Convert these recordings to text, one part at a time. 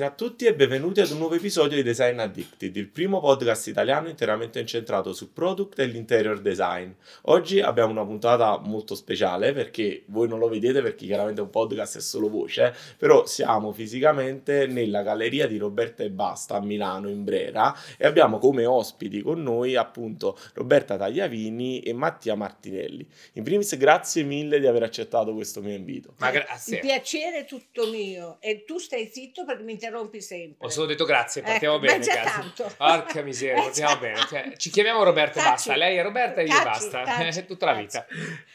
Buonasera a tutti e benvenuti ad un nuovo episodio di Design Addicted, il primo podcast italiano interamente incentrato su product e l'interior design. Oggi abbiamo una puntata molto speciale perché voi non lo vedete perché chiaramente un podcast è solo voce, però siamo fisicamente nella galleria di Roberta e Basta a Milano in Brera e abbiamo come ospiti con noi appunto Roberta Tagliavini e Mattia Martinelli. In primis grazie mille di aver accettato questo mio invito. Ma grazie. Il piacere è tutto mio e tu stai zitto perché mi interrompi sempre. Ho solo detto grazie, partiamo Ecco, bene. ma già cazzo. tanto. Porca miseria, Eh, partiamo bene. Cioè, ci chiamiamo Roberta e basta. Lei è Roberta e io basta. taci, Tutta la vita.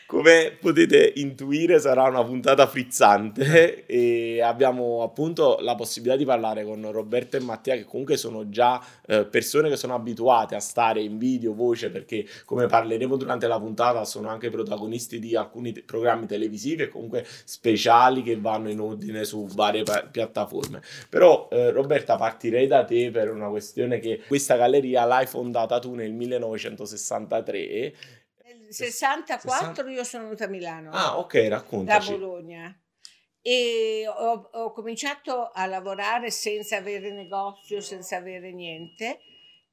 Come potete intuire sarà una puntata frizzante e abbiamo appunto la possibilità di parlare con Roberto e Mattia che comunque sono già eh, persone che sono abituate a stare in video, voce perché come parleremo durante la puntata sono anche protagonisti di alcuni te- programmi televisivi e comunque speciali che vanno in ordine su varie pa- piattaforme. Però eh, Roberta partirei da te per una questione che questa galleria l'hai fondata tu nel 1963. Nel 64 io sono venuta a Milano, Ah, ok, da raccontaci. Bologna. E ho, ho cominciato a lavorare senza avere negozio, senza avere niente,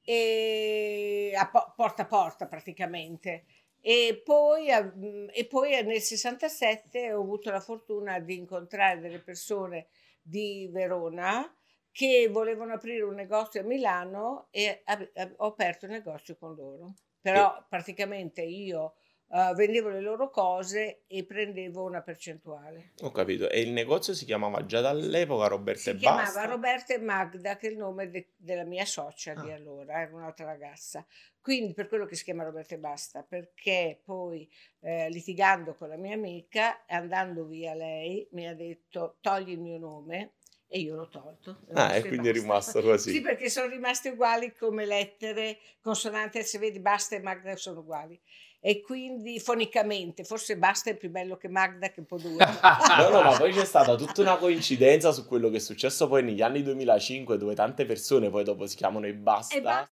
e a po- porta a porta praticamente. E poi, e poi nel 67 ho avuto la fortuna di incontrare delle persone di Verona che volevano aprire un negozio a Milano e ap- ho aperto il negozio con loro. Però praticamente io eh, vendevo le loro cose e prendevo una percentuale. Ho capito. E il negozio si chiamava già dall'epoca Roberta Si e chiamava Basta? Roberta e Magda, che è il nome de- della mia socia di Ah. allora, era un'altra ragazza. Quindi per quello che si chiama Roberta e Basta, perché poi eh, litigando con la mia amica, andando via lei, mi ha detto togli il mio nome e io l'ho tolto. Ah, e quindi è basta. rimasto così. Sì, perché sono rimaste uguali come lettere, consonanti, se vedi Basta e Magda sono uguali. E quindi fonicamente, forse Basta è più bello che Magda, che po' duro. No, no, ma poi c'è stata tutta una coincidenza su quello che è successo poi negli anni 2005, dove tante persone poi dopo si chiamano e basta. E basta.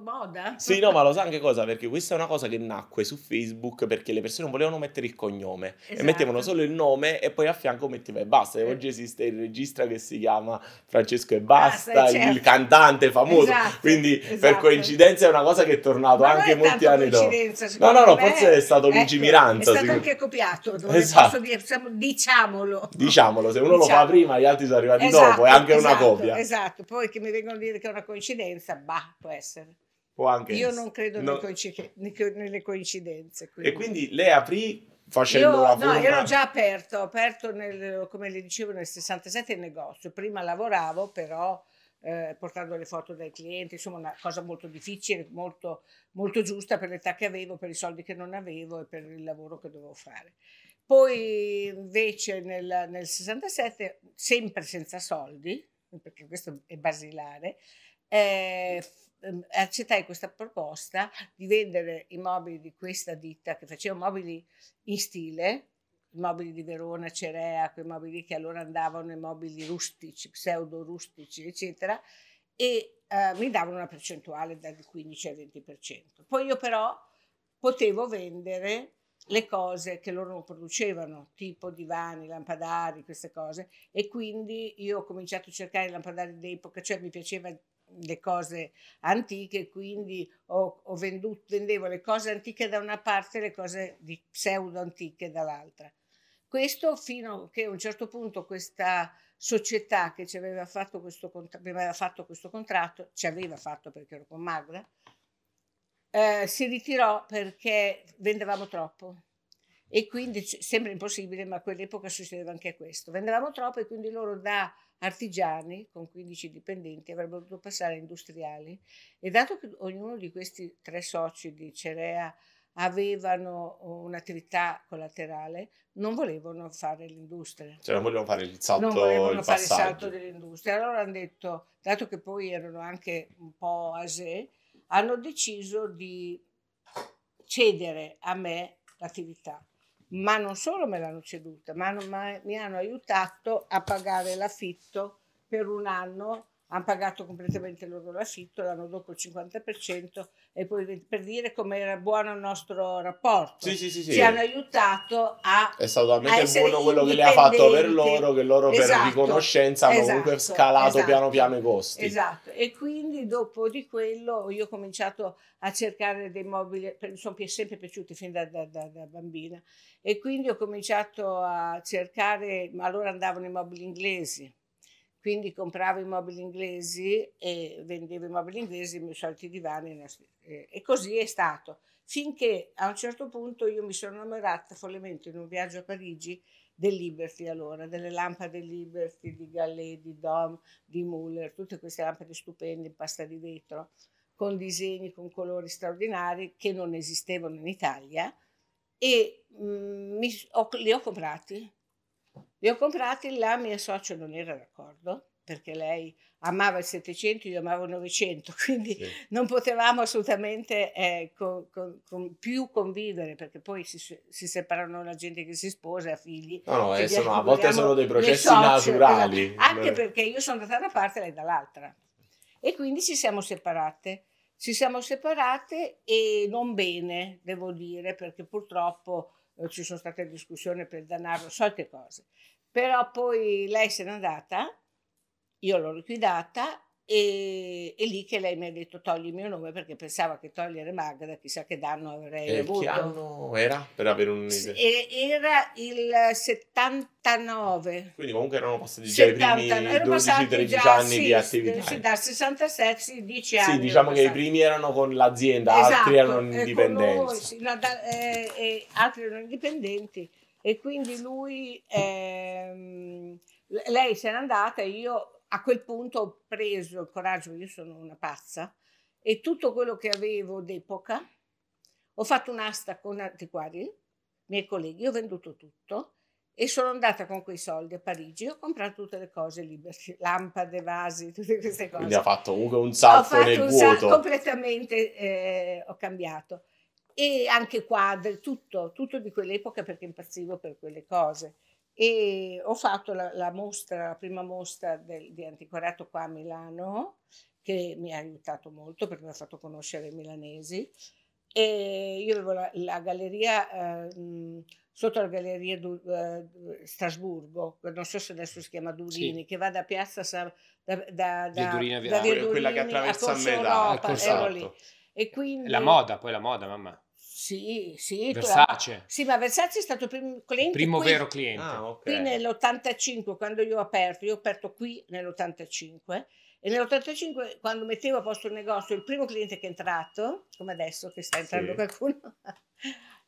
Moda? Sì, no, ma lo sa anche cosa? Perché questa è una cosa che nacque su Facebook perché le persone non volevano mettere il cognome e Esatto. mettevano solo il nome e poi a fianco metteva e basta. E Eh. oggi esiste il regista che si chiama Francesco e Basta, Basta, il certo. cantante famoso. Esatto, Quindi per esatto. coincidenza è una cosa che è tornato Ma anche è molti anni dopo. No, no, no, forse è stato Ecco, lungimiranza. È stato anche copiato, Esatto. dire, diciamolo. Diciamolo, se uno lo fa prima, gli altri sono arrivati Esatto, dopo, è anche una esatto, copia. Esatto, poi che mi vengono a dire che è una coincidenza, bah, può essere. Può anche Io non credo No. nelle, coinci- nelle coincidenze. E quindi lei aprì facendo io, no, io ero già aperto, aperto nel, come le dicevo nel 67 il negozio, prima lavoravo però eh, portando le foto dai clienti, insomma una cosa molto difficile, molto, molto giusta per l'età che avevo, per i soldi che non avevo e per il lavoro che dovevo fare. Poi invece nel, nel 67, sempre senza soldi, perché questo è basilare, eh, accettai questa proposta di vendere i mobili di questa ditta che faceva mobili in stile, i mobili di Verona, Cerea, quei mobili che allora andavano i mobili rustici, pseudo rustici, eccetera, e eh, mi davano una percentuale dal 15 al 20%. Poi io però potevo vendere le cose che loro producevano, tipo divani, lampadari, queste cose, e quindi io ho cominciato a cercare i lampadari d'epoca, cioè mi piaceva le cose antiche, quindi ho, ho venduto, vendevo le cose antiche da una parte e le cose di pseudo antiche dall'altra. Questo fino a che a un certo punto questa società che ci aveva fatto questo, aveva fatto questo contratto, ci aveva fatto perché ero con Magda, eh, si ritirò perché vendevamo troppo. E quindi sembra impossibile, ma a quell'epoca succedeva anche questo. Vendevamo troppo e quindi loro da artigiani con 15 dipendenti avrebbero dovuto passare a industriali e dato che ognuno di questi tre soci di Cerea avevano un'attività collaterale, non volevano fare l'industria. Cioè non volevano fare il salto, non volevano il fare il salto dell'industria. Allora hanno detto, dato che poi erano anche un po' asè, hanno deciso di cedere a me l'attività. Ma non solo me l'hanno ceduta, ma, hanno- ma mi hanno aiutato a pagare l'affitto per un anno hanno pagato completamente loro l'affitto, l'anno dopo il 50% e poi per dire come era buono il nostro rapporto. Sì, sì, sì, sì. Ci hanno aiutato a... È stato talmente buono quello che le ha fatto per loro che loro per Esatto, riconoscenza hanno comunque esatto, scalato esatto. piano piano i costi. Esatto, e quindi dopo di quello io ho cominciato a cercare dei mobili, mi sono sempre piaciuti fin da, da- da- da bambina, e quindi ho cominciato a cercare, ma allora andavano i mobili inglesi, quindi compravo i mobili inglesi e vendevo i mobili inglesi, i miei soliti divani, e così è stato. Finché a un certo punto io mi sono innamorata follemente in un viaggio a Parigi del Liberty allora, delle lampade Liberty di Gallet, di Dom, di Muller, tutte queste lampade stupende in pasta di vetro, con disegni, con colori straordinari che non esistevano in Italia e mm, mi- ho- li ho comprati. Li ho comprati, la mia socia non era d'accordo perché lei amava il 700, io amavo il 900, quindi Sì. non potevamo assolutamente eh, co- co- con- più convivere perché poi si, si separano la gente che si sposa, ha figli. No, no, eh, sono- a volte auguriamo sono dei processi socie, naturali. esatto. Anche perché io sono andata da una parte e lei dall'altra. E quindi ci siamo separate. Ci siamo separate e non bene, devo dire, perché purtroppo ci sono state discussioni per il denaro, solite cose. Però poi lei se n'è andata, io l'ho liquidata e è lì che lei mi ha detto togli il mio nome perché pensava che togliere Magda chissà che danno avrei E avuto. che anno era? Per avere un... S- e- Era il 79. Quindi comunque erano passati già i 70, primi erano passati 12-13 già, anni sì, di attività. sì, dal 67, sì, 10 anni. Sì, diciamo erano che i primi erano con l'azienda, altri Esatto, erano e con indipendenti. noi, sì, no, da- eh, e altri erano indipendenti e quindi lui, ehm, lei se n'è andata e io a quel punto ho preso il coraggio, io sono una pazza, e tutto quello che avevo d'epoca, ho fatto un'asta con antiquari, miei colleghi, ho venduto tutto e sono andata con quei soldi a Parigi, ho comprato tutte le cose libere, lampade, vasi, tutte queste cose. Quindi ha fatto comunque un salto nel un vuoto. completamente eh, ho cambiato. E anche quadri tutto tutto di quell'epoca perché impazzivo per quelle cose e ho fatto la, la mostra la prima mostra del- di antiquariato qua a Milano che mi ha aiutato molto perché mi ha fatto conoscere i milanesi e io avevo la, la galleria eh, sotto la galleria du, eh, Strasburgo non so se adesso si chiama Durini Sì. che va da piazza Sa- da, da, Via da, Durini via- da via quella che Durini attraversa a Al Corso ero lì. E quindi, La moda, poi la moda, mamma. Sì, sì. tu- Versace. Sì, ma Versace è stato il primo cliente Primo qui, vero cliente. Ah, ok. qui nell'85, quando io ho aperto, io ho aperto qui nell'85 e nell'85 quando mettevo a posto il negozio, il primo cliente che è entrato, come adesso che sta entrando Sì. qualcuno,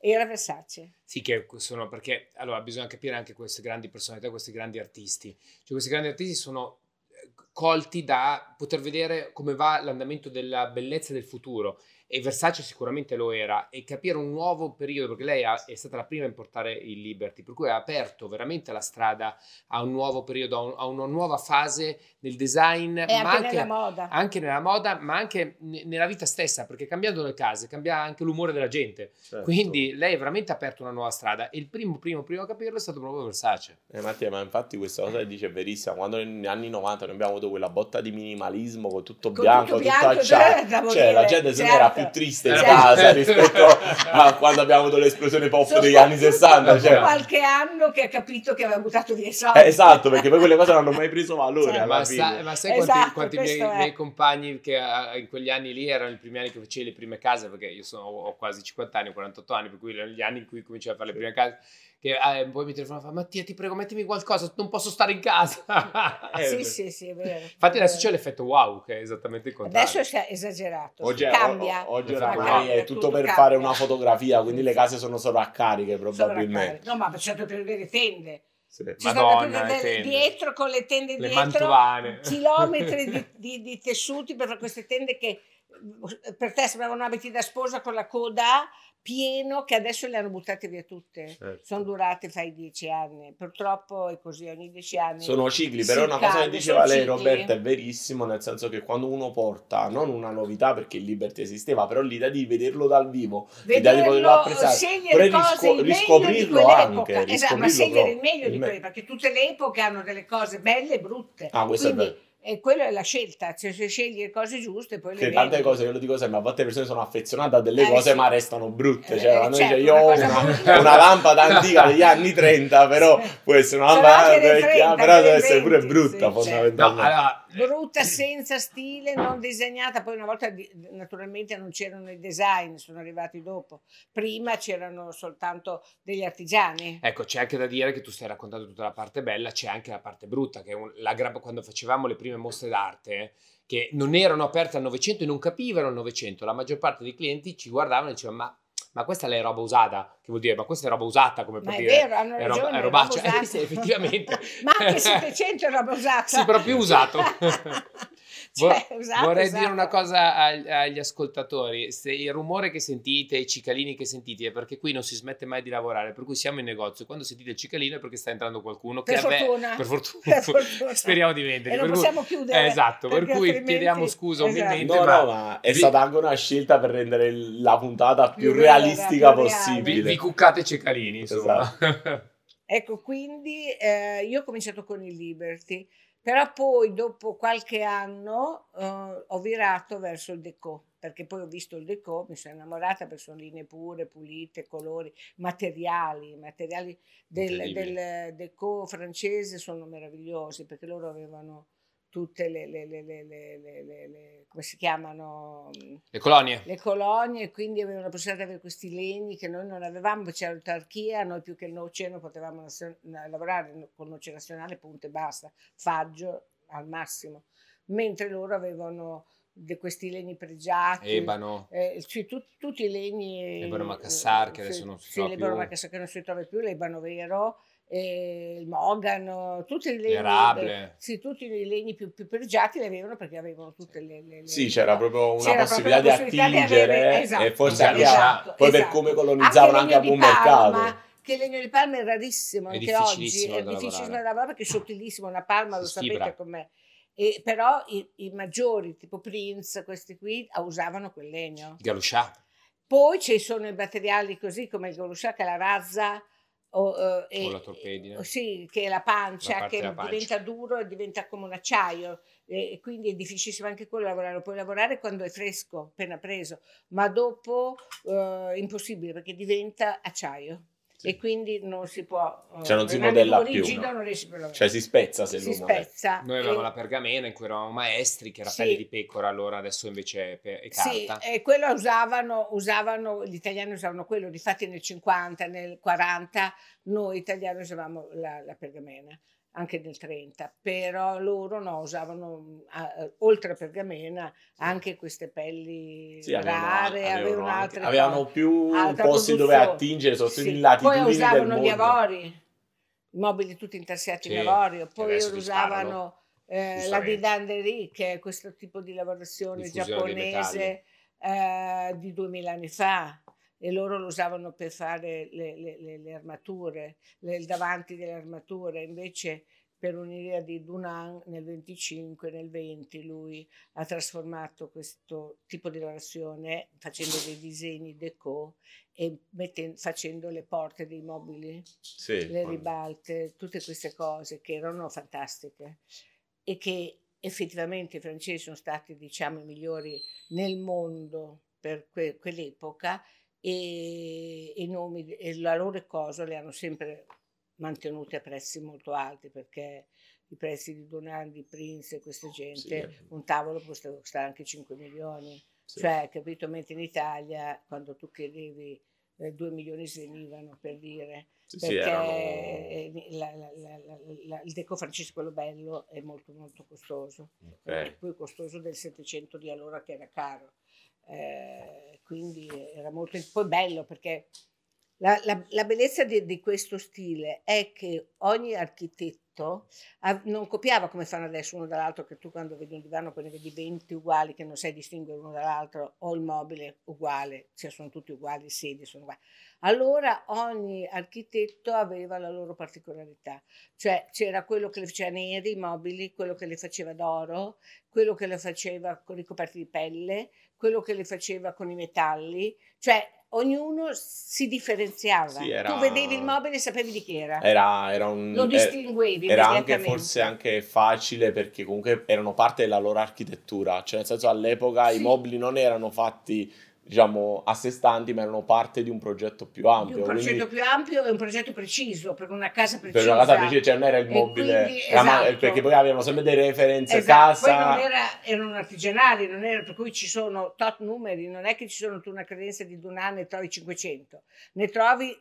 era Versace. Sì, che sono perché allora bisogna capire anche queste grandi personalità, questi grandi artisti. Cioè, questi grandi artisti sono eh, colti da poter vedere come va l'andamento della bellezza del futuro. E Versace sicuramente lo era, e capire un nuovo periodo, perché lei ha- è stata la prima a importare il Liberty, per cui ha aperto veramente la strada a un nuovo periodo, a, un- a una nuova fase nel design, E ma anche anche, nella moda. anche nella moda, ma anche ne- nella vita stessa, perché cambiando le case cambia anche l'umore della gente. Certo. Quindi lei ha veramente aperto una nuova strada e il primo, primo, primo a capirlo è stato proprio Versace. Eh, Mattia, ma infatti questa cosa che dice è verissima. Quando negli anni 90 noi abbiamo avuto quella botta di minimalismo con tutto Con bianco, tutto tutto bianco, acciaio, devo cioè la gente se ne certo. era più triste in Certo. casa rispetto a quando abbiamo avuto l'esplosione pop Sono degli anni stato 60. dopo Cioè, qualche anno che ha capito che aveva buttato via i soldi. Eh, esatto, perché poi quelle cose non hanno mai preso valore Cioè, alla Ma, fine. sa- ma sai Esatto, quanti, quanti miei, miei compagni che eh, in quegli anni lì erano i primi anni che facevi le prime case, perché io sono, ho quasi 50 anni, 48 anni, per cui erano gli anni in cui cominciai a fare le prime case, che eh, poi mi telefonano e fa Mattia ti prego mettimi qualcosa, non posso stare in casa. Eh, sì, sì, sì, è vero. Infatti adesso c'è l'effetto wow, che è esattamente il contrario. Adesso è esagerato, Oggi, è- cambia. oggi Ma oramai è tutto per cambia. fare una fotografia, quindi le case sono solo a cariche probabilmente. No, ma facciamo per vedere tende. Sì. Ci Madonna, sono tende. dietro con le tende Le dietro, mantovane. chilometri di, di- di tessuti per fare queste tende che per te sembravano abiti da sposa con la coda pieno che adesso le hanno buttate via tutte. Certo. Sono durate fai dieci anni. Purtroppo è così, ogni dieci anni. Sono cicli, però una cosa che diceva lei cicli. Roberta è verissimo, nel senso che quando uno porta non una novità perché il Liberty esisteva, però l'idea di vederlo dal vivo, l'idea di poterlo apprezzare, cose, risco- riscoprirlo anche, Esatto, ma scegliere il meglio di Il quelle, perché tutte le epoche hanno delle cose belle e brutte. Ah, questo è Quindi vero. E quella è la scelta, cioè se scegli le cose giuste poi le Che vedi. tante cose, io lo dico sempre, a volte le persone sono affezionate a delle Eh, cose sì. ma restano brutte. Eh, Cioè, quando certo, dice, io ho una, una lampada antica degli anni 30, però può essere una lampada vecchia, 30, però deve essere pure 20, brutta sì, certo. No, fondamentalmente. allora, brutta senza stile, non disegnata. Poi una volta naturalmente non c'erano i design, sono arrivati dopo. Prima c'erano soltanto degli artigiani. Ecco, c'è anche da dire che tu stai raccontando tutta la parte bella, c'è anche la parte brutta, che un- la quando facevamo le prime mostre d'arte, che non erano aperte al Novecento e non capivano il Novecento, la maggior parte dei clienti ci guardavano e dicevano ma, ma questa è roba usata, che vuol dire ma questa è roba usata come Ma per è dire... vero, hanno è ragione. roba- è è robaccia. roba Eh, sì, effettivamente. Ma anche 700 è roba usata. Sì, però più usato. Cioè, usato, Vorrei usato. dire una cosa ag- agli ascoltatori, se il rumore che sentite, i cicalini che sentite è perché qui non si smette mai di lavorare, per cui siamo in negozio, quando sentite il cicalino è perché sta entrando qualcuno che Per me- fortuna. per fortuna, Per fortuna. speriamo di vendere. E non cui- possiamo chiudere. Eh, esatto, per cui altrimenti- chiediamo scusa Esatto. umilmente, No, ma no, ma è vi- stata anche una scelta per rendere la puntata più, Più realistica più reale. vi, possibile. vi cuccate i cicalini, insomma. Ecco, quindi eh, io ho cominciato con il Liberty, però poi dopo qualche anno eh, ho virato verso il Deco, perché poi ho visto il Deco, mi sono innamorata perché sono linee pure, pulite, colori, materiali, materiali del, del Deco francese sono meravigliosi perché loro avevano tutte le, le- le- le- come si chiamano? Le colonie. le colonie quindi avevano la possibilità di avere questi legni che noi non avevamo, c'era l'autarchia, noi più che il Novecento potevamo nazio- lavorare con Noce Nazionale, punto e basta, faggio al massimo, mentre loro avevano de- questi legni pregiati. Ebano. Eh, sì, tu- tutti i legni L'Ebano Macassar, che eh, adesso non si sì, trova l'Ebano più. Macassar che non si trova più, l'Ebano vero eh, il mogano tutti i legni L'erable. sì, tutti i legni più, più pregiati li avevano perché avevano tutte le, le- le- Sì, c'era proprio una C'era possibilità proprio di possibilità di attingere avere- esatto, e forse esatto, anche esatto, poi per esatto. come colonizzavano anche, a buon di palma, mercato. che il legno di palma è rarissimo È anche oggi è da difficilissimo lavorare. da lavorare perché è sottilissimo una palma Si lo sfibra. sapete com'è e, però i, i maggiori tipo Prince questi qui usavano quel legno Il galuscià. poi ci sono i materiali così come il goluscià che è la razza o, O e- la torpedine. o sì, che è la pancia, La che pancia. diventa duro e diventa come un acciaio e, quindi è difficilissimo anche quello lavorare, puoi lavorare quando è fresco, appena preso, ma dopo eh, impossibile perché diventa acciaio Sì. e quindi non si può... eh, Cioè, non si modella rigido, più, non riesci più a lavorare. Cioè si spezza se si spezza. Noi avevamo e- la pergamena in cui eravamo maestri, che era Sì. pelle di pecora, allora adesso invece è, pe- è Sì, carta. e quello usavano, usavano, gli italiani usavano quello, difatti nel 50, nel 40 noi italiani usavamo la, la pergamena, anche nel 30, però loro no, usavano eh, oltre a pergamena anche queste pelli Sì, rare, avevano avevano altre avevano più posti dove attingere sotto Sì. Poi del usavano gli avori, i mobili tutti intarsiati Sì, in avorio, poi usavano eh, la didanderie, che è questo tipo di lavorazione Diffusione giapponese eh, di 2000 anni fa e loro lo usavano per fare le, le- le- armature, le- il davanti delle armature, invece per un'idea di Dunan nel 25, nel 20 lui ha trasformato questo tipo di lavorazione facendo dei disegni deco e metten- facendo le porte dei mobili Sì, le ribalte, tutte queste cose che erano fantastiche e che effettivamente i francesi sono stati diciamo i migliori nel mondo per que- quell'epoca e, i nomi e la loro cosa le hanno sempre mantenute a prezzi molto alti perché i prezzi di Donan, di Prince e questa gente, Sì. un tavolo può sta- costare anche 5 milioni. sì. Cioè, capito, mentre in Italia quando tu chiedevi eh, 2 milioni svenivano per dire Sì, perché erano- eh, la- la- la- il deco francese, quello bello, è molto molto costoso. È ok. più costoso del 700 di allora che era caro. Eh, quindi era molto poi bello perché la, la- la bellezza di, di questo stile è che ogni architetto ha- non copiava come fanno adesso uno dall'altro, che tu quando vedi un divano poi ne vedi 20 uguali che non sai distinguere uno dall'altro, o il mobile uguale, cioè sono tutti uguali, i sedili sono uguali. Allora ogni architetto aveva la loro particolarità, cioè c'era quello che le faceva neri, i mobili, quello che le faceva d'oro, quello che le faceva con i coperti di pelle, quello che le faceva con i metalli, cioè ognuno si differenziava. Sì, era- Tu vedevi il mobile e sapevi di chi era. Era, era un... Lo eh, distinguevi Era anche forse anche facile perché comunque erano parte della loro architettura, cioè nel senso all'epoca i Sì. mobili non erano fatti diciamo a sé stanti ma erano parte di un progetto più ampio. Di un quindi progetto più ampio e un progetto preciso per una casa per precisa. una casa precisa, cioè non era il E mobile, quindi, era ma- esatto. perché poi avevano sempre delle referenze Esatto, poi casa. non era, erano artigianali, non era, per cui ci sono tot numeri, non è che ci sono tu una credenza di Dunan ne trovi 500, ne trovi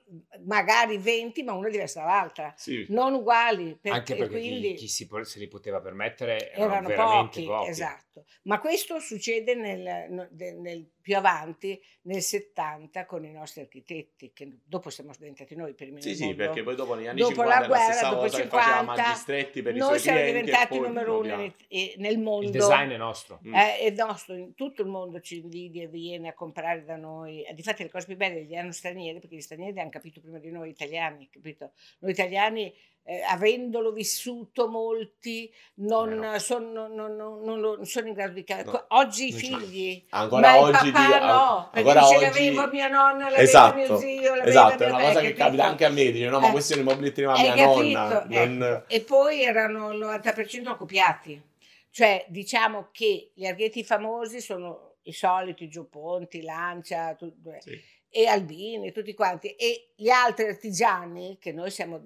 magari 20 ma una diversa dall'altra, Sì. non uguali, per- Anche e perché chi- quindi chi, si po- se li poteva permettere erano, erano veramente pochi, pochi. esatto. Ma questo succede nel, nel- più avanti, nel 70, con i nostri architetti, che dopo siamo diventati noi i primi Sì, sì, mondo. perché poi dopo negli anni Dopo 50 la è la stessa guerra, dopo cosa il che faceva 50, Magistretti per i Noi suoi siamo diventati numero uno nel, eh, nel mondo. Il design è nostro. Mm. Eh, è nostro, in tutto il mondo ci invidia e viene a comprare da noi. Difatti le cose più belle gli hanno stranieri, perché gli stranieri hanno capito prima di noi italiani, capito? Noi italiani, eh, avendolo vissuto molti, non, Eh no. sono, non- non- non sono in grado di capire. No. Oggi i figli, Ancora ma oggi il papà di- no, perché ancora oggi- l'avevo mia nonna, l'aveva Esatto, mio zio, l'aveva esatto, è una cosa che capito? capita anche a me, dice no ma Eh. questi sono i mobili che teneva Hai mia capito? nonna. non- Ecco. E poi erano il 90% copiati. Cioè, diciamo che gli arghetti famosi sono i soliti Gioponti, Lancia tu- Sì. E Albini, tutti quanti. E gli altri artigiani, che noi siamo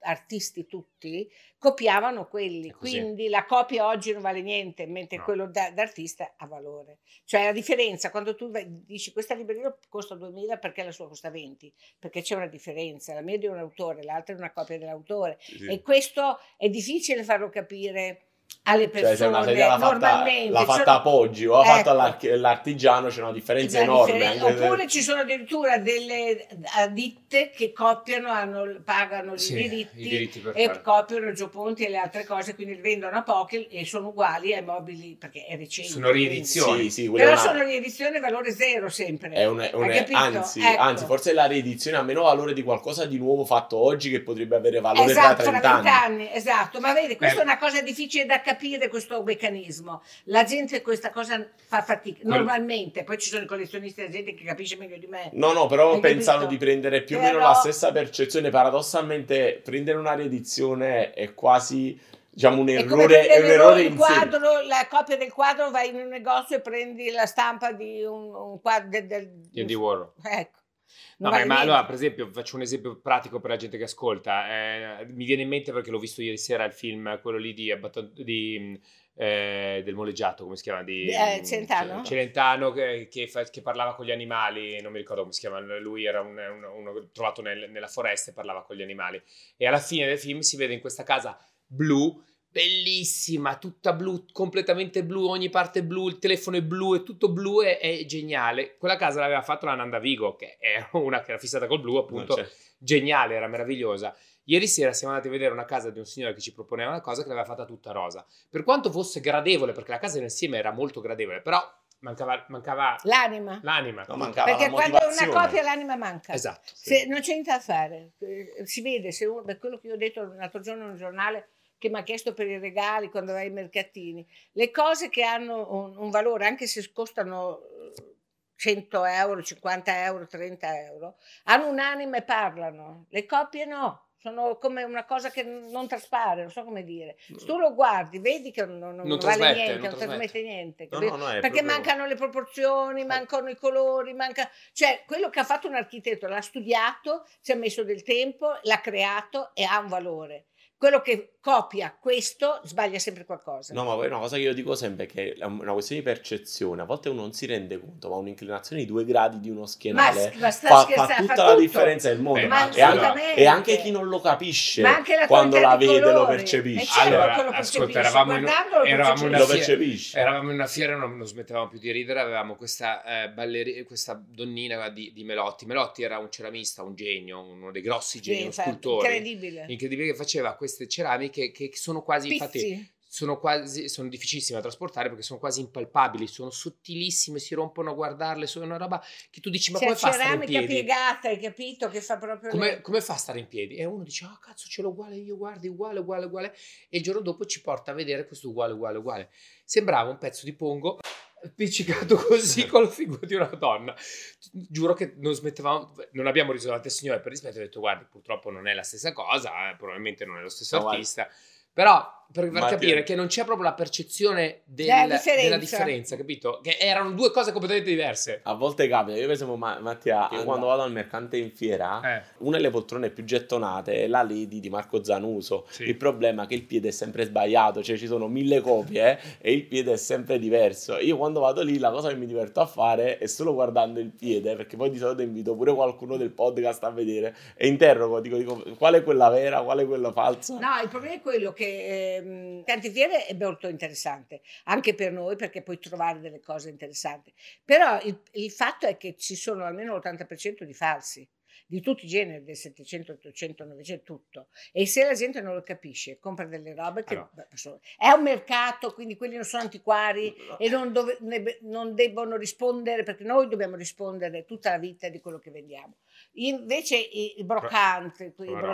artisti tutti, copiavano quelli. Quindi la copia oggi non vale niente, mentre No. quello da- d'artista ha valore. Cioè la differenza, quando tu dici questa libreria costa 2000 perché la sua costa 20, perché c'è una differenza, la mia è di un autore, l'altra è una copia dell'autore. Sì. E questo è difficile farlo capire alle Cioè, se persone una sedia l'ha fatta, normalmente. l'ha fatta a Poggi o ecco. all'archi- all'artigiano, c'è una differenza enorme. differen- Oppure ci sono addirittura delle ditte che copiano, hanno- pagano i Sì, diritti, i diritti e fare. copiano Gioponti e le altre cose, quindi li vendono a pochi e sono uguali ai mobili perché è recente. Sono riedizioni. Sì, sì, Però una- sono riedizioni valore zero sempre. È un, un- anzi, Ecco. anzi, forse la riedizione ha meno valore di qualcosa di nuovo fatto oggi che potrebbe avere valore esatto, tra fra 30 anni. vent'anni, esatto, ma vedi, questa Eh. è una cosa difficile da capire, questo meccanismo. La gente questa cosa fa fatica, Quel- normalmente, poi ci sono i collezionisti, la gente che capisce meglio di me. No, no, però Hai pensano capito? di prendere più o meno Però- la stessa percezione. Paradossalmente, prendere una riedizione è quasi, diciamo, un errore, è un errore il quadro, la copia del quadro, vai in un negozio e prendi la stampa di un, un quadro del, del- Di Andy Warhol. Ecco. No, ma, vale ma niente. allora, per esempio, faccio un esempio pratico per la gente che ascolta. Eh, mi viene in mente perché l'ho visto ieri sera il film, quello lì di, di, eh, del moleggiato, come si chiama? Di, Eh, Celentano? Celentano che, che che parlava con gli animali, non mi ricordo come si chiama, lui era un- un- uno trovato nel- nella foresta e parlava con gli animali. E alla fine del film si vede in questa casa blu, bellissima, tutta blu, completamente blu, ogni parte blu, il telefono è blu, è tutto blu, è, è geniale. Quella casa l'aveva fatta la Nanda Vigo, che è una che era fissata col blu, appunto, geniale, era meravigliosa. Ieri sera siamo andati a vedere una casa di un signore che ci proponeva una cosa che l'aveva fatta tutta rosa. Per quanto fosse gradevole, perché la casa insieme era molto gradevole, però mancava, mancava L'anima. l'anima. No, mancava Perché la quando è una copia l'anima manca. Esatto. Se non c'è niente da fare, Eh, si vede, se uno, per quello che io ho detto l'altro giorno in un giornale che mi ha chiesto per i regali quando vai ai mercatini, le cose che hanno un, un valore, anche se costano eh, 100 euro, 50 euro, 30 euro, hanno un'anima e parlano, le copie no. Sono come una cosa che non traspare, non so come dire. Se tu lo guardi, vedi che non, non- non vale niente, non non trasmette niente. No, no, no, Perché proprio- mancano le proporzioni, mancano i colori, manca... cioè quello che ha fatto un architetto l'ha studiato, ci ha messo del tempo, l'ha creato e ha un valore. Quello che copia questo sbaglia sempre qualcosa. No, ma poi una cosa che io dico sempre è che è una questione di percezione. A volte uno non si rende conto, ma un'inclinazione di due gradi di uno ma, schienale ma sta fa, fa tutta fa la tutto. differenza del mondo. Beh, Ma e, anche, e anche chi non lo capisce Ma anche la quando la vede lo colori. percepisce. Eh, certo, Allora, ascolta, percepisce, eravamo in, guardandolo lo eravamo in una Lo percepisce. fiera-. Eravamo in una fiera e non, non smettevamo più di ridere. Avevamo questa, eh, balleri- questa donnina di, di Melotti. Melotti era un ceramista, un genio, uno dei grossi geni, Sì, infatti, scultore. incredibile. Incredibile che faceva queste ceramiche che, che sono quasi, infatti, Pizzi. sono quasi, sono difficilissime da trasportare perché sono quasi impalpabili, sono sottilissime, si rompono a guardarle, sono una roba che tu dici ma C'è come fa a stare in ceramica piedi? piegata, hai capito? Che fa proprio... Come, le- come fa a stare in piedi? E uno dice, ah cazzo, ce l'ho uguale io, guardi, uguale, uguale, uguale. E il giorno dopo ci porta a vedere questo uguale, uguale, uguale. Sembrava un pezzo di pongo appiccicato così con la figura di una donna. Giuro che non smettevamo, non abbiamo riso davanti al signore per rispetto, ho detto guardi purtroppo non è la stessa cosa, eh, probabilmente non è lo stesso No, artista. Però per far capire che non c'è proprio la percezione del- Della differenza. della differenza, capito? Che erano due cose completamente diverse. A volte capita, io per esempio Ma- Mattia, Anda. quando vado al mercante in fiera, Eh. una delle poltrone più gettonate è la Lady di Marco Zanuso. Sì. Il problema è che il piede è sempre sbagliato, cioè ci sono mille copie eh, e il piede è sempre diverso. Io quando vado lì la cosa che mi diverto a fare è solo guardando il piede, perché poi di solito invito pure qualcuno del podcast a vedere e interrogo, dico, dico qual è quella vera, qual è quella falsa. No, il problema è quello che ehm, Cantifiere è molto interessante, anche per noi perché puoi trovare delle cose interessanti, però il, il fatto è che ci sono almeno l'80% di falsi, di tutti i generi, del 700, 800, 900, tutto. E se la gente non lo capisce, compra delle robe che... Allora. è un mercato, quindi quelli non sono antiquari e non, dove- ne- non debbono rispondere perché noi dobbiamo rispondere tutta la vita di quello che vendiamo. Invece i, i brocanti, i roba.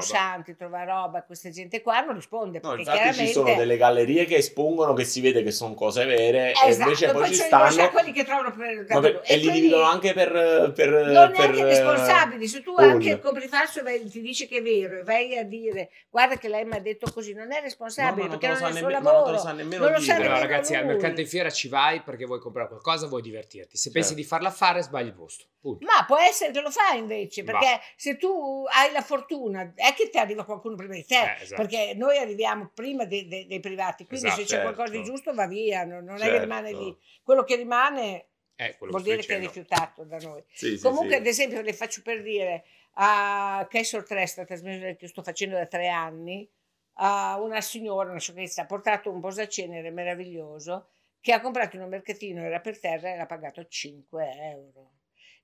trova roba, questa gente qua non risponde No, infatti chiaramente ci sono delle gallerie che espongono che si vede che sono cose vere e Esatto, invece poi ci ci stanno quelli che trovano per per- e li quelli dividono anche per, per non per, neanche eh, responsabili se tu pool. anche compri falso e vai- ti dice che è vero e vai a dire guarda che lei mi ha detto così non è responsabile No, non perché lo non è il suo nemme- ma non lavoro lo sa nemmeno non lo dire. sa Però nemmeno ragazzi, al lui. mercante in fiera ci vai perché vuoi comprare qualcosa, vuoi divertirti. Se pensi Certo. di farla fare, sbagli il posto. Punto. Ma può essere che lo fai invece, Va. perché se tu hai la fortuna, è che ti arriva qualcuno prima di te, Eh, esatto. perché noi arriviamo prima dei, dei- dei privati, quindi Esatto, se c'è qualcosa di certo. giusto va via, non, non è che Certo. rimane lì. Quello che rimane Eh, quello vuol dire che è rifiutato da noi. Sì, sì, Comunque, sì. ad esempio, le faccio per dire a Castle 3, sta trasmissione che sto facendo da tre anni, a una signora, una sciocchezza, ha portato un posacenere meraviglioso che ha comprato in un mercatino, era per terra e l'ha pagato 5 euro.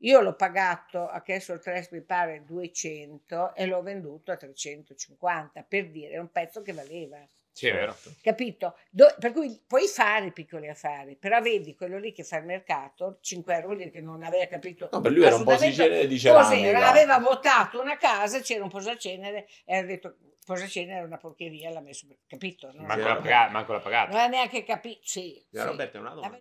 Io l'ho pagato a Castle 3, mi pare 200 e l'ho venduto a 350 per dire, è un pezzo che valeva. Sì, è vero. Capito? Do- per cui puoi fare piccoli affari, però vedi quello lì che fa il mercato, 5 euro vuol dire che non aveva capito. No, per lui era un po' di ceramica. Aveva votato una casa, c'era un posacenere e ha detto posacenere è una porcheria, l'ha messo, capito? Non, Manco l'ha pagato. Manco l'ha pagato. non ha neanche capito. Sì, sì. Roberta, una domanda.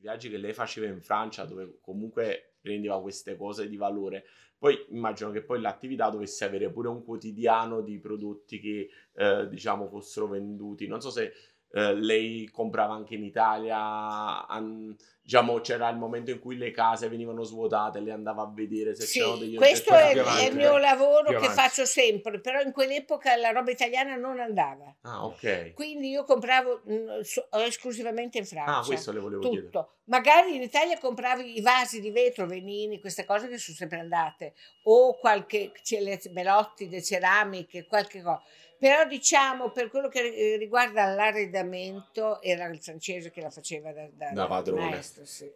I viaggi che lei faceva in Francia, dove comunque prendeva queste cose di valore, poi immagino che poi l'attività dovesse avere pure un quotidiano di prodotti che eh, diciamo fossero venduti. Non so se eh, lei comprava anche in Italia, an- diciamo c'era il momento in cui le case venivano svuotate, lei andava a vedere se c'erano Sì, degli questo è, è il mio lavoro che faccio sempre, però in quell'epoca la roba italiana non andava. Ah, ok. Quindi io compravo mm, so- esclusivamente in Francia. Ah, questo le volevo chiedere. tutto. Magari in Italia compravi i vasi di vetro, venini, queste cose che sono sempre andate, o qualche le melotti, le ceramiche, qualche cosa. Però diciamo per quello che eh, riguarda l'arredamento era il francese che la faceva da, da, Da padrone. maestro, sì.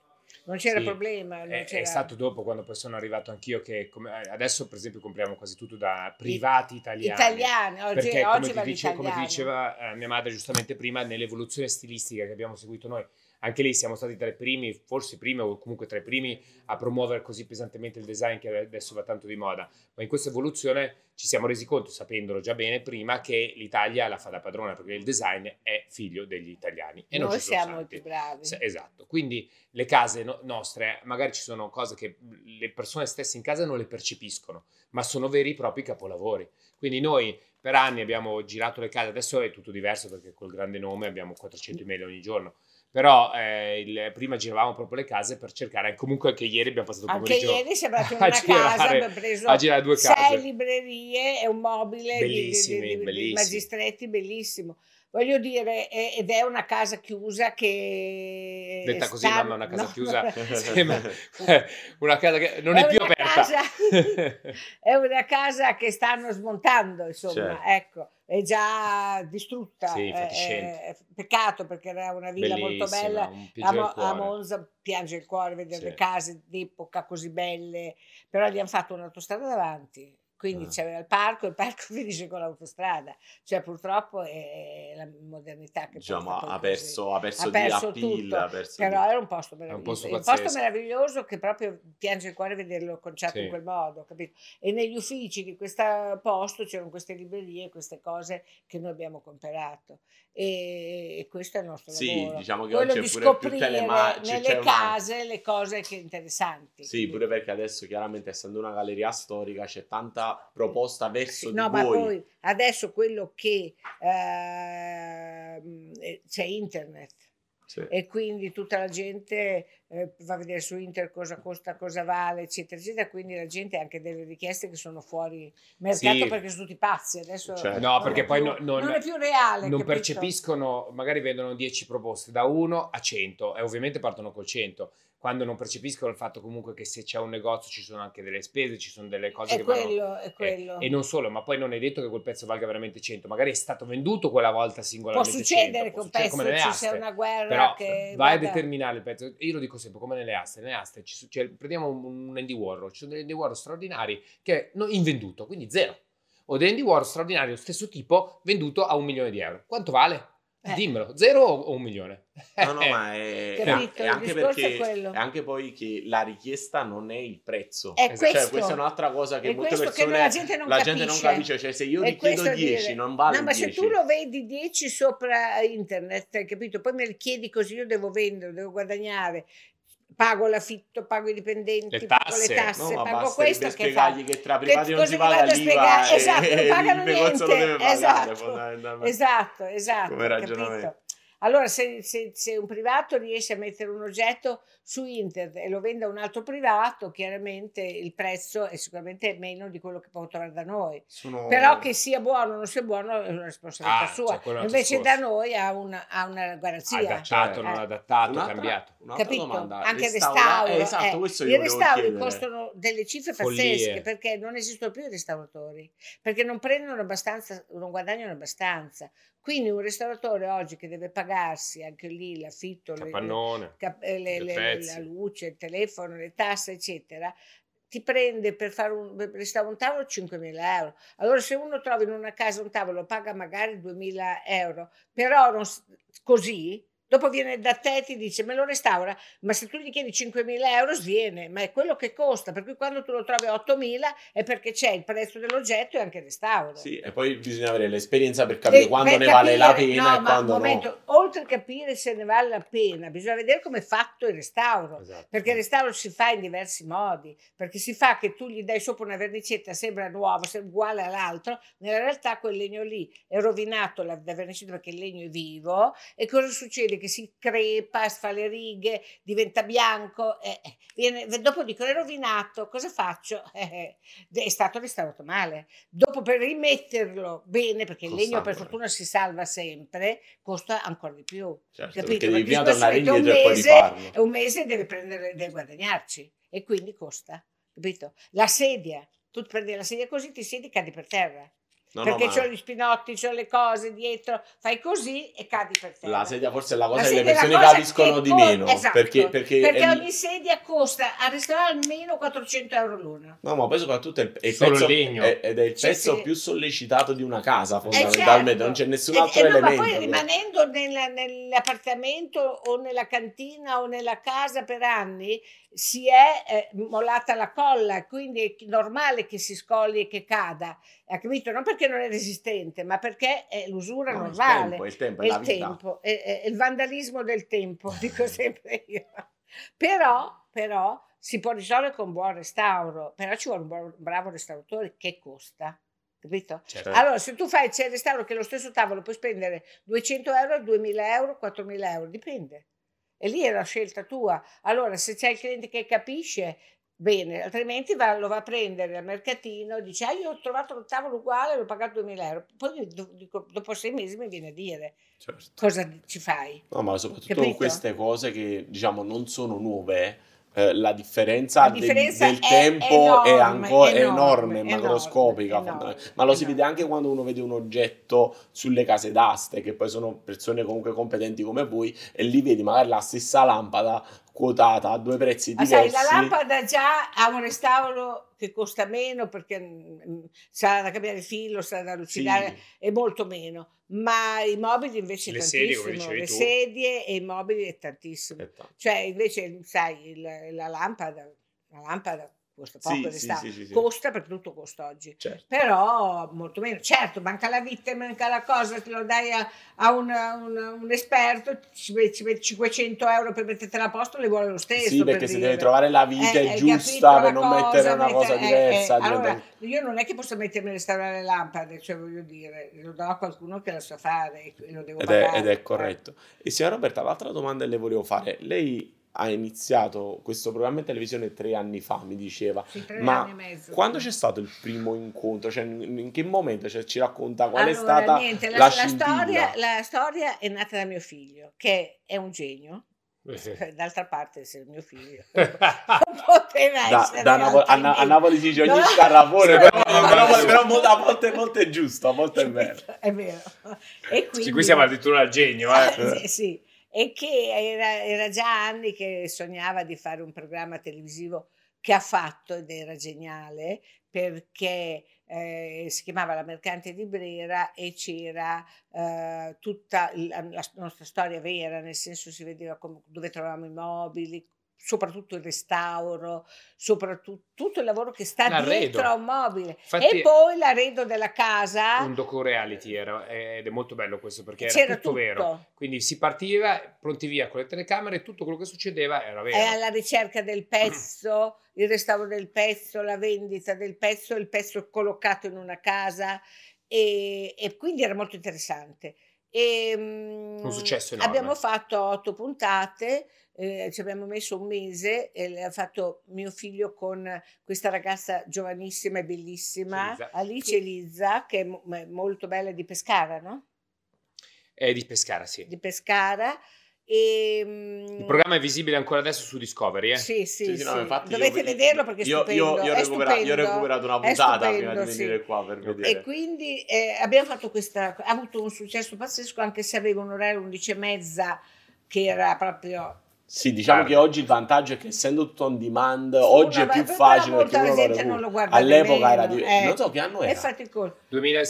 Non c'era Sì. problema. Non È, c'era... è stato dopo quando poi sono arrivato anch'io che come- adesso per esempio compriamo quasi tutto da privati italiani. italiani, oggi, Perché oggi come ti, dice- come ti diceva eh, mia madre giustamente prima, nell'evoluzione stilistica che abbiamo seguito noi, anche lì siamo stati tra i primi, forse i primi o comunque tra i primi a promuovere così pesantemente il design che adesso va tanto di moda, ma in questa evoluzione ci siamo resi conto, sapendolo già bene prima, che l'Italia la fa da padrona perché il design è figlio degli italiani e non Noi ci sono siamo santi. più bravi. Esatto, quindi le case no- nostre, magari ci sono cose che le persone stesse in casa non le percepiscono, ma sono veri e propri capolavori. Quindi noi per anni abbiamo girato le case, adesso è tutto diverso perché col grande nome abbiamo 400 email ogni giorno, però eh, il- prima giravamo proprio le case per cercare, comunque anche ieri abbiamo passato Anche pomeriggio ieri siamo andati in a una casa, girare- abbiamo preso a girare due sei case. librerie e un mobile di- di, Bellissimi, di, di- di bellissimi. magistretti bellissimo. Voglio dire, ed è una casa chiusa che... Detta così, sta- mamma, è una casa no, chiusa. una casa che non è, È più aperta. casa- è una casa che stanno smontando, insomma, Certo. ecco, è già distrutta. Sì, è- peccato perché era una villa molto Bellissima, bella. un A, a Monza piange il cuore vedere Sì. le case d'epoca così belle, però gli hanno fatto un'autostrada davanti. Quindi Ah. c'era il parco, il parco finisce con l'autostrada, cioè purtroppo è la modernità che Diciamo, ha perso, ha perso Ha di perso appeal, tutto, ha perso Però di- era un posto un meraviglioso, posto un posto meraviglioso che proprio piange il cuore vederlo conciato Sì. in quel modo, capito? E negli uffici di questo posto c'erano queste librerie, queste cose che noi abbiamo comperato e, e questo è il nostro Sì, lavoro. diciamo che Quello oggi di è pure più scoprire telema- nelle c'è una- case le cose che interessanti. Sì, pure perché adesso chiaramente essendo una galleria storica c'è tanta proposta verso no, ma voi. poi adesso quello che ehm, eh, c'è internet Sì. e quindi tutta la gente eh, va a vedere su internet cosa costa, cosa vale, eccetera, eccetera. Quindi la gente ha anche delle richieste che sono fuori mercato Sì. perché sono tutti pazzi. Adesso Certo. No, perché poi più- no- non- non è più reale. non capito? percepiscono, magari vendono 10 proposte da 1 a 100 e ovviamente partono col 100. Quando non percepiscono il fatto comunque che se c'è un negozio ci sono anche delle spese, ci sono delle cose È che vanno... quello, è eh, quello. e non solo, ma poi non è detto che quel pezzo valga veramente 100, magari è stato venduto quella volta Può singolarmente succedere 100, che può un pezzo come ci sia una guerra Però che vai a vada- determinare il pezzo. Io lo dico sempre come nelle aste. Nelle aste ci cioè, prendiamo un, un Andy Warhol. Ci sono degli Andy Warhol straordinari che no, invenduto, quindi zero. O degli Andy Warhol straordinari dello stesso tipo venduto a un milione di euro. Quanto vale? Eh. Dimmelo, zero o, un milione? No, no, ma è, Capito, è anche è perché quello. è anche poi che la richiesta non è il prezzo. È Esatto. Cioè, questo. questa è un'altra cosa che È molte questo che persone la gente non la capisce. gente non capisce, cioè se io È richiedo questo a 10 dire. non vale No, ma 10. se tu lo vedi 10 sopra internet, hai capito? Poi me li chiedi così, io devo vendere, devo guadagnare. Pago l'affitto, pago i dipendenti, Le pago tasse. le tasse, No, pago questo che fa. che tra privati non cosa si paga l'IVA spiegare? e Esatto, non pagano lo niente. pagare Esatto. Esatto, esatto. Come ragionamento. capito? Allora, se, se- se un privato riesce a mettere un oggetto su internet e lo vende a un altro privato, chiaramente il prezzo è sicuramente meno di quello che può trovare da noi. Sono- Però che sia buono o non sia buono è una responsabilità Ah, sua. cioè, Invece discorso. da noi ha una, ha una garanzia. Adattato, non Eh. adattato, Un'altra- cambiato. Un'altra Capito? domanda. Anche il Restaura- restauro. eh, esatto, eh. questo I restauri chiedere. costano delle cifre Follie. pazzesche perché non esistono più i restauratori, perché non prendono abbastanza, non guadagnano abbastanza. Quindi un restauratore oggi che deve pagarsi anche lì l'affitto, le- cap- eh, le- le pezzi. la luce, il telefono, le tasse, eccetera, ti prende per fare un, per restaurare un tavolo 5.000 euro. Allora se uno trova in una casa un tavolo, paga magari 2.000 euro, però non così, dopo viene da te e ti dice me lo restaura, ma se tu gli chiedi 5.000 euro sviene, ma è quello che costa, per cui quando tu lo trovi a 8.000 è perché c'è il prezzo dell'oggetto e anche il restauro. Sì, e poi bisogna avere l'esperienza per capire Devi- quando per ne vale la capire- pena no, e quando momento, no. oltre a capire se ne vale la pena, bisogna vedere come è fatto il restauro. Esatto. Perché il restauro si fa in diversi modi, perché si fa che tu gli dai sopra una vernicietta, sembra nuovo, sembra uguale all'altro, nella realtà quel legno lì è rovinato la, la vernicietta perché il legno è vivo e cosa succede? Che si crepa, fa le righe, diventa bianco, eh, eh, viene, dopo dico è rovinato, cosa faccio? Eh, eh, è stato restaurato male. Dopo per rimetterlo bene, perché il Costa legno per fortuna si salva sempre, costa ancora di più. Certo, capito? perché spesso tornare un indietro poi mese e un mese deve prendere, deve guadagnarci e quindi costa, capito? La sedia, tu prendi la sedia così, ti siedi e cadi per terra. No, no, perché ma c'ho gli spinotti, c'ho le cose dietro, fai così e cadi per terra. la sedia forse è la cosa La che le è persone capiscono di meno. esatto, perché, perché, è il- ogni sedia costa a restaurare almeno 400 euro l'una. No, ma poi soprattutto è il, è il Solo pezzo, legno. è- ed è il Sì, pezzo sì. più sollecitato di una casa, Eh, fondamentalmente. certo. Non c'è nessun E- altro e no, elemento. Ma poi rimanendo nella- nell'appartamento o nella cantina o nella casa per anni si è eh, mollata la colla, quindi è normale che si scoli e che cada, ha capito? Non perché non è resistente, ma perché è l'usura No, il normale. tempo, il tempo, è il tempo, è, è- è il vandalismo del tempo, dico sempre io. Però, però si può risolvere con buon restauro, però ci vuole un buon- bravo restauratore che costa, capito? Certo. Allora, se tu fai c'è il restauro che lo stesso tavolo puoi spendere 200 euro, 2000 euro, 4000 euro, dipende. E lì è la scelta tua. Allora, se c'è il cliente che capisce, bene, altrimenti va- lo va a prendere al mercatino, dice, ah, io ho trovato un tavolo uguale, l'ho pagato 2000 euro. Poi do- dico, dopo sei mesi mi viene a dire Certo. cosa ci fai. No, ma soprattutto Capito? queste cose che diciamo non sono nuove. eh, la differenza, La del- differenza del, è tempo è, enorme, ancora enorme, enorme, enorme, macroscopica. enorme, ma lo si vede anche quando uno vede un oggetto sulle case d'aste, che poi sono persone comunque competenti come voi, e lì vedi magari la stessa lampada quotata a due prezzi Ma diversi. sai, la lampada già ha un restauro che costa meno perché mm, sarà da cambiare filo, sarà da Sì, lucidare, è molto meno. Ma i mobili invece Le sedie, tantissimo. dicevi Le tu. sedie e i mobili è tantissimo. aspetta. Cioè, invece, sai, il- la lampada, la lampada costa poco Sì, sì, sì. Costa perché tutto costa oggi. Certo. Però molto meno. Certo, manca la vite, manca la cosa, te lo dai a, a un, un- un esperto, ci metti, ci metti 500 euro per mettertela a posto, le vuole lo stesso. Sì, per perché si dire. deve trovare la vite Eh, hai giusta per non mettere una mette- cosa eh, diversa. eh, diventa- allora, io non è che posso mettermi a restaurare le lampade, cioè voglio dire, lo do a qualcuno che la sa fare e lo devo ed, è, pagare. ed è corretto. E signora Roberta, l'altra domanda che le volevo fare. Lei ha iniziato questo programma in televisione tre anni fa, mi diceva. Eh, sì, tre Ma anni e mezzo. Quando c'è stato il primo incontro? Cioè, in che momento Cioè, ci racconta qual è Allora, stata niente, la, la la storia, la storia è nata da mio figlio, che è un genio. Eh, D'altra parte, essere mio figlio non poteva Da, essere da Napo- a, Na- a. Napoli si dice ogni No. scarrafone, però, però- però molto- a volte, a volte è giusto, a volte è vero. È vero. E quindi, Sì, qui siamo addirittura al genio, eh. sì, sì. E che era, era già anni che sognava di fare un programma televisivo che ha fatto ed era geniale perché eh, si chiamava La Mercante di Brera e c'era eh, tutta la, la nostra storia vera, nel senso si vedeva come- dove trovavamo i mobili, soprattutto il restauro, soprattutto tutto il lavoro che sta L'arredo. dietro a un mobile. Infatti- e poi l'arredo della casa. un docu reality era ed è molto bello questo perché era tutto, tutto. vero quindi si partiva pronti via con le telecamere tutto quello che succedeva era vero è alla ricerca del pezzo, il restauro del pezzo, la vendita del pezzo, il pezzo collocato in una casa e, e quindi era molto interessante. E, mm, Un successo enorme. Abbiamo fatto otto puntate, eh, ci abbiamo messo un mese e le ha fatto mio figlio con questa ragazza giovanissima e bellissima, Elisa. Alice Elizza, che è è molto bella di Pescara, no? è di Pescara sì Di Pescara. E, mm, il programma è visibile ancora adesso su Discovery eh? Sì, sì, Sì, sì, no, infatti Dovete io- vederlo perché è io, stupendo. io, io, ho è recuperato, io ho stupendo, recuperato una è puntata prima stupendo, di sì. venire qua per vedere. E quindi eh, abbiamo fatto questa, ha avuto un successo pazzesco anche se aveva un orario 11 e mezza che era proprio... Sì, diciamo Tardi. che oggi il vantaggio è che essendo tutto on demand, oggi è più facile perché uno lo non lo guarda All'epoca era di... eh. Non so che anno È era. faticoso. 2000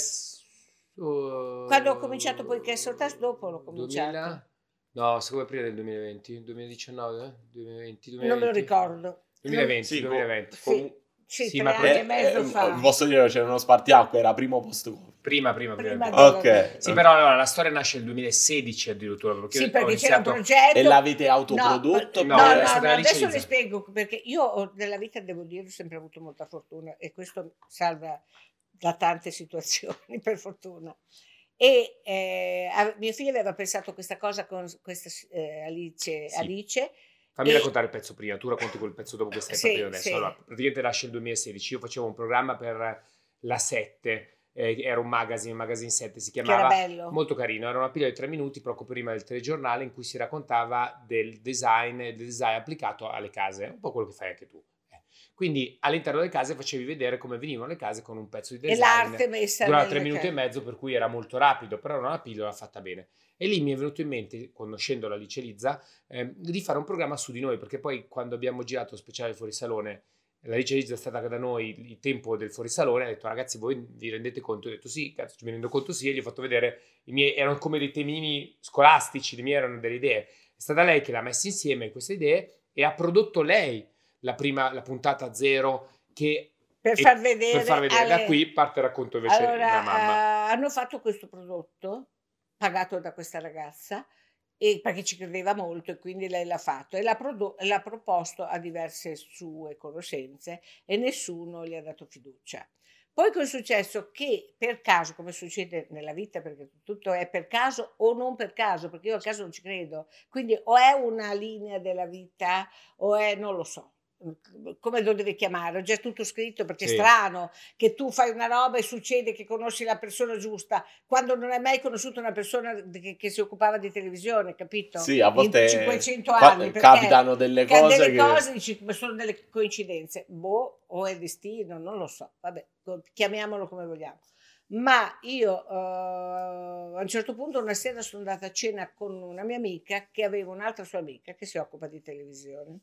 uh, Quando ho cominciato poi che Soltas dopo l'ho cominciato. 2000 no secondo me prima del 2020 2019 2020, 2020 Non me lo ricordo. 2020 Sì, 2020 Sì. Sì, Sì, tre ma anni Eh, e mezzo eh, fa. posso dire c'era uno spartiacque, era primo post Covid. prima prima prima, Prima Ok. Sì, però allora la storia nasce nel 2016 addirittura perché, Sì, perché c'era un iniziato progetto. E l'avete autoprodotto? No, No, no, no, no, adesso le spiego perché io nella vita devo dire ho sempre avuto molta fortuna e questo salva da tante situazioni per fortuna. E eh, mio figlio aveva pensato questa cosa con questa eh, Alice, Sì. Alice Fammi E- raccontare il pezzo prima, tu racconti quel pezzo dopo che stai Sì, partendo adesso. sì. Allora, praticamente nasce il 2016, io facevo un programma per la 7, eh, era un magazine, magazine 7, si che era chiamava bello. molto carino, era una pillola di tre minuti poco prima del telegiornale in cui si raccontava del design e del design applicato alle case, un po' quello che fai anche tu. Eh. Quindi all'interno delle case facevi vedere come venivano le case con un pezzo di e design. l'arte messa Durava tre minuti e mezzo, per cui era molto rapido, però era una pillola fatta bene. E lì mi è venuto in mente, conoscendo la Lice Lizza, ehm, di fare un programma su di noi, perché poi quando abbiamo girato speciale fuori salone, la Lice Lizza è stata da noi il tempo del fuorisalone, ha detto ragazzi voi vi rendete conto? Io ho detto sì, cazzo, mi rendo conto sì, e gli ho fatto vedere, i miei erano come dei temini scolastici, le mie erano delle idee. È stata lei che l'ha messa insieme queste idee e ha prodotto lei la prima, la puntata zero, che per far vedere, per far vedere. Da alle- qui parte il racconto invece allora, della mamma. eh, hanno fatto questo prodotto pagato da questa ragazza e perché ci credeva molto e quindi lei l'ha fatto e l'ha, prodo- l'ha proposto a diverse sue conoscenze e nessuno gli ha dato fiducia. Poi che è successo che per caso, come succede nella vita, perché tutto è per caso o non per caso, perché io a caso non ci credo, quindi o è una linea della vita o è, non lo so, come lo deve chiamare, ho già tutto scritto perché Sì. è strano che tu fai una roba e succede che conosci la persona giusta quando non hai mai conosciuto una persona che, che si occupava di televisione, capito? Sì, a volte In 500 qua- anni. perché capitano delle cose delle che... cose dici, sono delle coincidenze. Boh, o è destino, non lo so. Vabbè, chiamiamolo come vogliamo. ma io eh, a un certo punto una sera sono andata a cena con una mia amica che aveva un'altra sua amica che si occupa di televisione.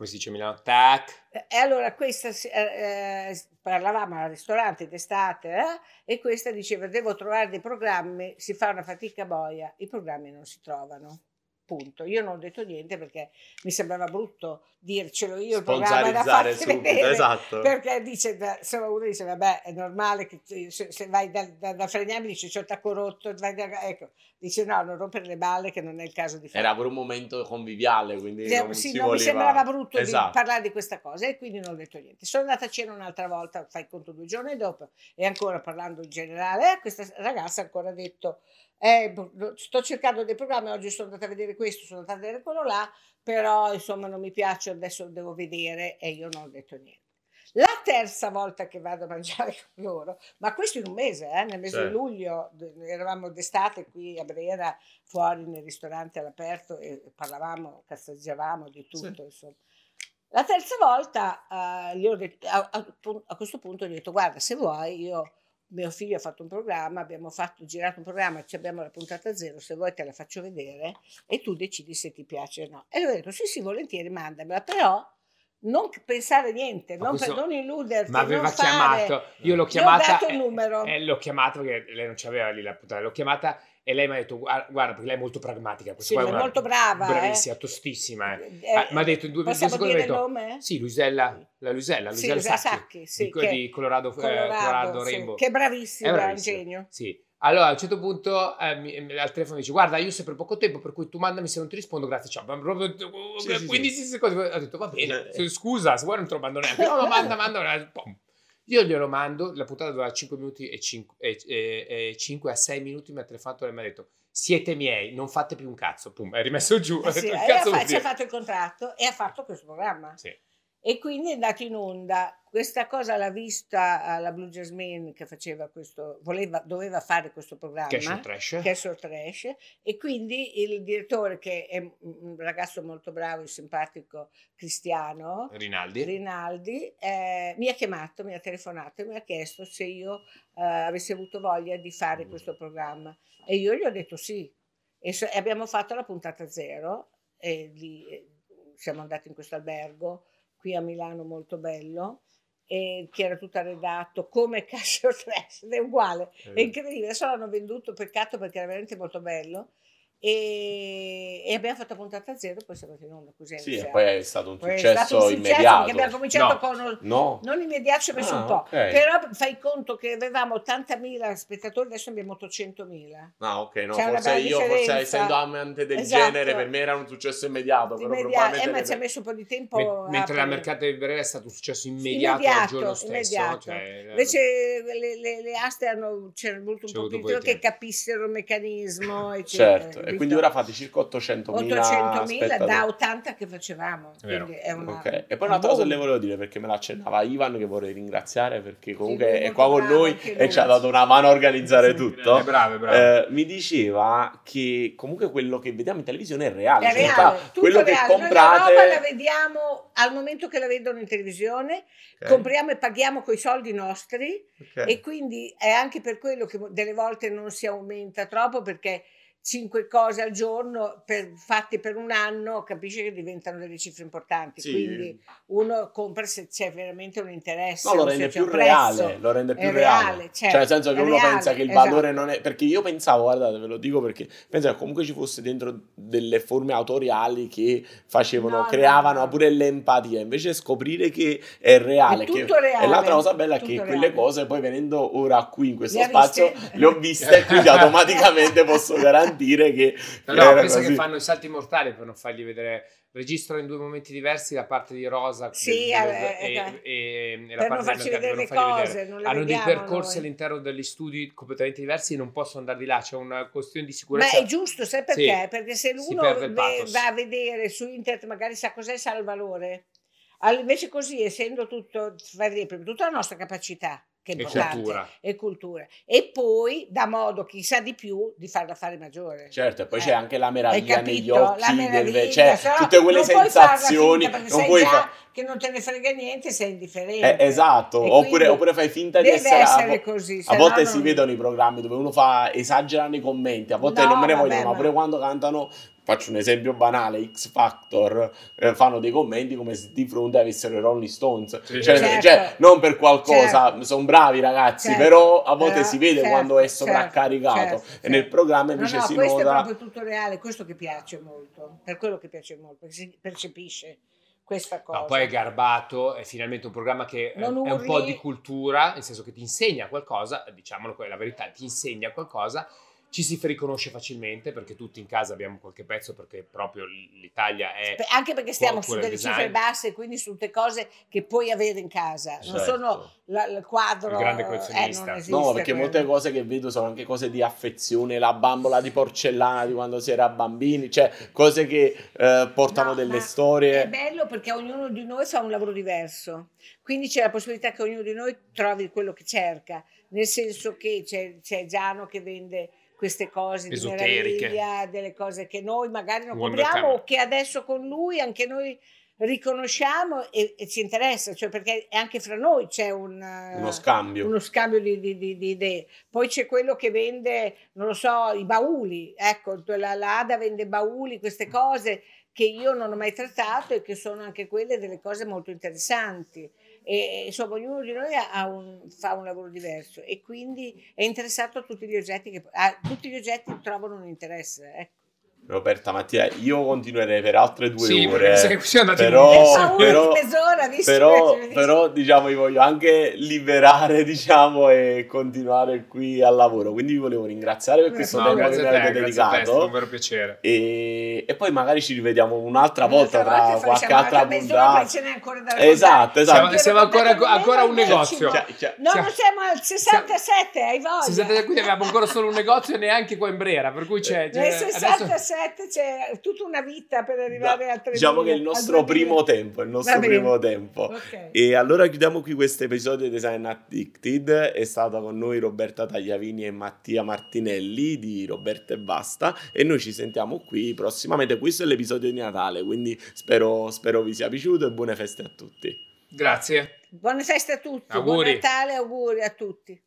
Come si dice Milano? Tac. E allora questa eh, eh, parlavamo al ristorante d'estate eh, e questa diceva devo trovare dei programmi, si fa una fatica boia, i programmi non si trovano punto. Io non ho detto niente perché mi sembrava brutto dircelo io il programma da farti subito, vedere, esatto. perché dice, insomma uno dice vabbè è normale che se, se vai da, da, da Fregnami dice c'ho tacco rotto, vai da, ecco, dice no non rompere le balle che non è il caso di fare. Era per un momento conviviale quindi sì, non, sì, voleva... mi sembrava brutto esatto. di parlare di questa cosa e quindi non ho detto niente. Sono andata a cena un'altra volta, fai conto due giorni dopo e ancora parlando in generale, eh, questa ragazza ha ancora detto eh, sto cercando dei programmi, oggi sono andata a vedere questo, sono andata a vedere quello là, però insomma non mi piace, adesso devo vedere e io non ho detto niente. La terza volta che vado a mangiare con loro, ma questo in un mese, eh, nel mese sì. di luglio, eravamo d'estate qui a Brera, fuori nel ristorante all'aperto e parlavamo, cazzeggiavamo di tutto, sì. insomma. La terza volta uh, detto, a, a, a, questo punto gli ho detto guarda se vuoi io mio figlio ha fatto un programma, abbiamo fatto, girato un programma, abbiamo la puntata zero, se vuoi te la faccio vedere e tu decidi se ti piace o no. E lui ha detto sì sì volentieri mandamela, però non pensare niente, non, questo, per, non illuderti. Ma aveva fare, chiamato, io l'ho chiamata. Ho dato il numero. Eh, l'ho chiamata perché lei non c'aveva lì la puntata, l'ho chiamata e lei mi ha detto, guarda, perché lei è molto pragmatica. Sì, è molto brava. Bravissima, eh. tostissima. Eh. Eh, mi ha detto in due, due secondi. Dire il nome? Sì, Luisella, la Luisella, sì, Luisella Sacchi, Sacchi sì, di, che, di Colorado, Colorado, Colorado sì, Rainbow. Che è bravissima, è, bravissima. un genio. Sì. Allora a un certo punto eh, mi, al telefono dice guarda io ho sempre poco tempo per cui tu mandami se non ti rispondo grazie ciao proprio sì, 15 sì, secondi ho detto va bene eh. scusa se vuoi non te lo mando neanche no no manda manda pom. Io glielo mando la puntata dura 5 minuti e 5, e, e, e 5 a 6 minuti mi ha telefonato e mi ha detto siete miei, non fate più un cazzo. Pum, è rimesso giù. Eh sì, detto, ci ha fatto il contratto e ha fatto questo programma. Sì. E quindi è andato in onda. Questa cosa l'ha vista alla Blue Jasmine che faceva questo, voleva, doveva fare questo programma. Castle Trash. Castle Trash. E quindi il direttore, che è un ragazzo molto bravo e simpatico, cristiano, Rinaldi, Rinaldi eh, mi ha chiamato, mi ha telefonato e mi ha chiesto se io eh, avessi avuto voglia di fare mm. questo programma. E io gli ho detto sì. E, so, abbiamo fatto la puntata zero e lì eh, siamo andati in questo albergo qui a Milano molto bello e che era tutto arredato come Casio Trash, è uguale, è incredibile, adesso l'hanno venduto, peccato perché era veramente molto bello e, e, abbiamo fatto puntata zero poi siamo in onda così sì, e poi è stato un successo, stato un immediato abbiamo cominciato no. con no. non immediato ci ha messo ah, un po' okay. però fai conto che avevamo 80.000 spettatori adesso abbiamo 800.000 ah ok no forse io differenza. forse essendo amante del esatto. genere per me era un successo immediato però immediato eh, ma ci ha messo un po' di tempo M- mentre la mercata di Brera è stato un successo immediato, immediato al giorno stesso immediato. Cioè, invece le, le, le, aste hanno c'era voluto un po' più tempo che capissero il meccanismo certo e quindi ora fate circa circa 800.000 800.000 da 80 che facevamo. È una, okay. E poi un'altra cosa le volevo dire perché me la accennava Ivan che vorrei ringraziare perché comunque sì, è qua con noi e ci ha dato una mano a organizzare sì, tutto. È bravo, è bravo. Eh, mi diceva che comunque quello che vediamo in televisione è reale. È cioè, reale, quello reale. che comprate... Noi la roba la vediamo al momento che la vedono in televisione, okay. compriamo e paghiamo con i soldi nostri okay. e quindi è anche per quello che delle volte non si aumenta troppo perché cinque cose al giorno per, fatti per un anno, capisce che diventano delle cifre importanti. Sì. Quindi uno compra se c'è veramente un interesse. No, lo rende più reale, lo rende più reale. reale certo, cioè, nel senso che uno reale, pensa che il esatto. valore non è... Perché io pensavo, guardate, ve lo dico perché penso che comunque ci fosse dentro delle forme autoriali che facevano, no, creavano no. pure l'empatia. Invece scoprire che è reale. È tutto che... reale. E l'altra cosa bella è che reale. quelle cose poi venendo ora qui in questo le spazio le ho viste e quindi automaticamente posso garantire dire che... No, no penso così. che fanno i salti mortali per non fargli vedere registro in due momenti diversi la parte di Rosa sì, del, del, eh, e, eh, e, e la parte non farci vedere le cose vedere. hanno dei percorsi noi. all'interno degli studi completamente diversi e non possono andare di là c'è una questione di sicurezza ma è giusto sai perché? Sì, perché se uno va a vedere su internet magari sa cos'è sa il valore invece così essendo tutto tutta la nostra capacità che è E cultura. e cultura. E poi dà modo, chissà di più, di farla fare maggiore. Certo, e poi Eh, c'è anche la meraviglia negli occhi, La del- meraviglia, cioè se no tutte quelle non puoi sensazioni, perché non puoi già fa- che non te ne frega niente, sei indifferente. Eh, esatto, oppure, oppure fai finta di essere... a essere così, A volte no si non- vedono i programmi dove uno fa esagera nei commenti, a volte No, non me ne vogliono, ma- pure quando cantano, faccio un esempio banale, X Factor, eh, fanno dei commenti come se di fronte avessero i Rolling Stones. Sì, cioè, certo. cioè, non per qualcosa, Certo. sono bravi ragazzi, Certo. però a volte Però, si vede certo, quando è certo, sovraccaricato certo, e nel programma No, invece no, si questo è nota... proprio tutto reale, questo che piace molto, per quello che piace molto, perché si percepisce questa cosa. No, poi è garbato, è finalmente un programma che eh, Non è un po' di cultura, nel senso che ti insegna qualcosa, diciamolo quella è la verità, ti insegna qualcosa, ci si riconosce facilmente perché tutti in casa abbiamo qualche pezzo perché proprio l'Italia è... Anche perché stiamo su delle design. cifre basse, quindi su tutte cose che puoi avere in casa, non Certo. sono la- il quadro. Il grande eh, collezionista. esiste No, perché quello. molte cose che vedo sono anche cose di affezione, la bambola di porcellana di quando si era bambini, cioè cose che eh, portano No, delle storie. È bello perché ognuno di noi fa un lavoro diverso, quindi c'è la possibilità che ognuno di noi trovi quello che cerca, nel senso che c'è, c'è Giano che vende queste cose di Esoteriche. meraviglia, delle cose che noi magari non Buon compriamo o che adesso con lui anche noi riconosciamo e, e ci interessa, cioè perché anche fra noi c'è un, eh, Uno scambio. uno scambio di, di- di- di idee. Poi c'è quello che vende, non lo so, i bauli, ecco, la, la Ada vende bauli, queste cose che io non ho mai trattato e che sono anche quelle delle cose molto interessanti. E insomma, ognuno di noi un- fa un lavoro diverso e quindi è interessato a tutti gli oggetti che a tutti gli oggetti trovano un interesse. Ecco. Roberta Mattia, io continuerei per altre due Sì, ore. andati però, però- di mezz'ora, visto però, che- però, diciamo, vi voglio anche liberare, diciamo, e continuare qui al lavoro. Quindi vi volevo ringraziare per questo No, tempo che grazie mi avete te, è un dedicato. vero piacere. E, e poi magari ci rivediamo un'altra volta tra qualche altra puntata. ce n'è ancora da raccontare. Esatto, esatto. Siamo- siamo ancora- ancora a un negozio. Chia- chia- No, Siamo- non siamo al 67, hai voglia. 67 quindi abbiamo ancora solo un negozio e neanche qua in Brera, per cui c'è... c'è- adesso- 67 c'è tutta una vita per arrivare No, al 3000. diciamo che è il nostro 2000. primo tempo, il nostro primo tempo. Ok. E allora chiudiamo qui questo episodio di Design Addicted. È stata con noi Roberta Tagliavini e Mattia Martinelli di Roberta e Basta. E noi ci sentiamo qui prossimamente. Questo è l'episodio di Natale, quindi spero, spero vi sia piaciuto e buone feste a tutti. Grazie. Buone feste a tutti. Auguri. Buon Natale, auguri a tutti.